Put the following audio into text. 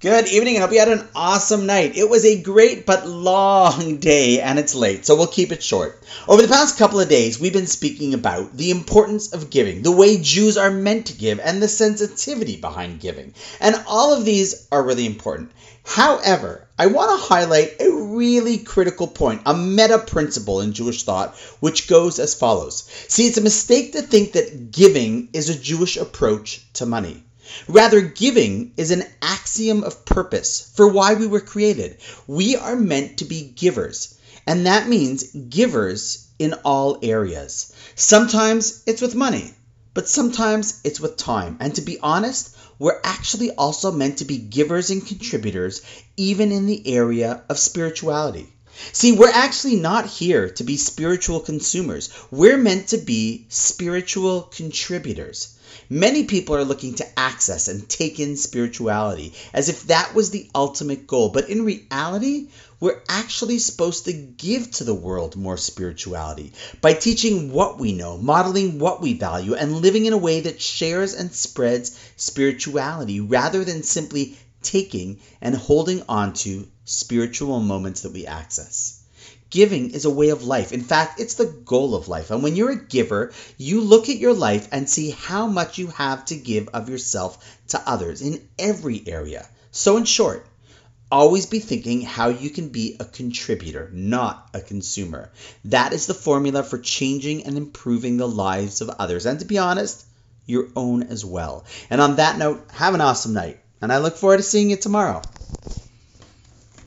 Good evening. I hope you had an awesome night. It was a great but long day and it's late, so we'll keep it short. Over the past couple of days, we've been speaking about the importance of giving, the way Jews are meant to give, and the sensitivity behind giving. And all of these are really important. However, I want to highlight a really critical point, a meta principle in Jewish thought, which goes as follows. See, it's a mistake to think that giving is a Jewish approach to money. Rather, giving is an axiom of purpose for why we were created. We are meant to be givers, and that means givers in all areas. Sometimes it's with money, but sometimes it's with time. And to be honest, we're actually also meant to be givers and contributors, even in the area of spirituality. See, we're actually not here to be spiritual consumers. We're meant to be spiritual contributors. Many people are looking to access and take in spirituality as if that was the ultimate goal. But in reality, we're actually supposed to give to the world more spirituality by teaching what we know, modeling what we value, and living in a way that shares and spreads spirituality rather than simply taking and holding on to spiritual moments that we access. Giving is a way of life. In fact, it's the goal of life. And when you're a giver, you look at your life and see how much you have to give of yourself to others in every area. So, in short, always be thinking how you can be a contributor, not a consumer. That is the formula for changing and improving the lives of others. And to be honest, your own as well. And on that note, have an awesome night. And I look forward to seeing you tomorrow.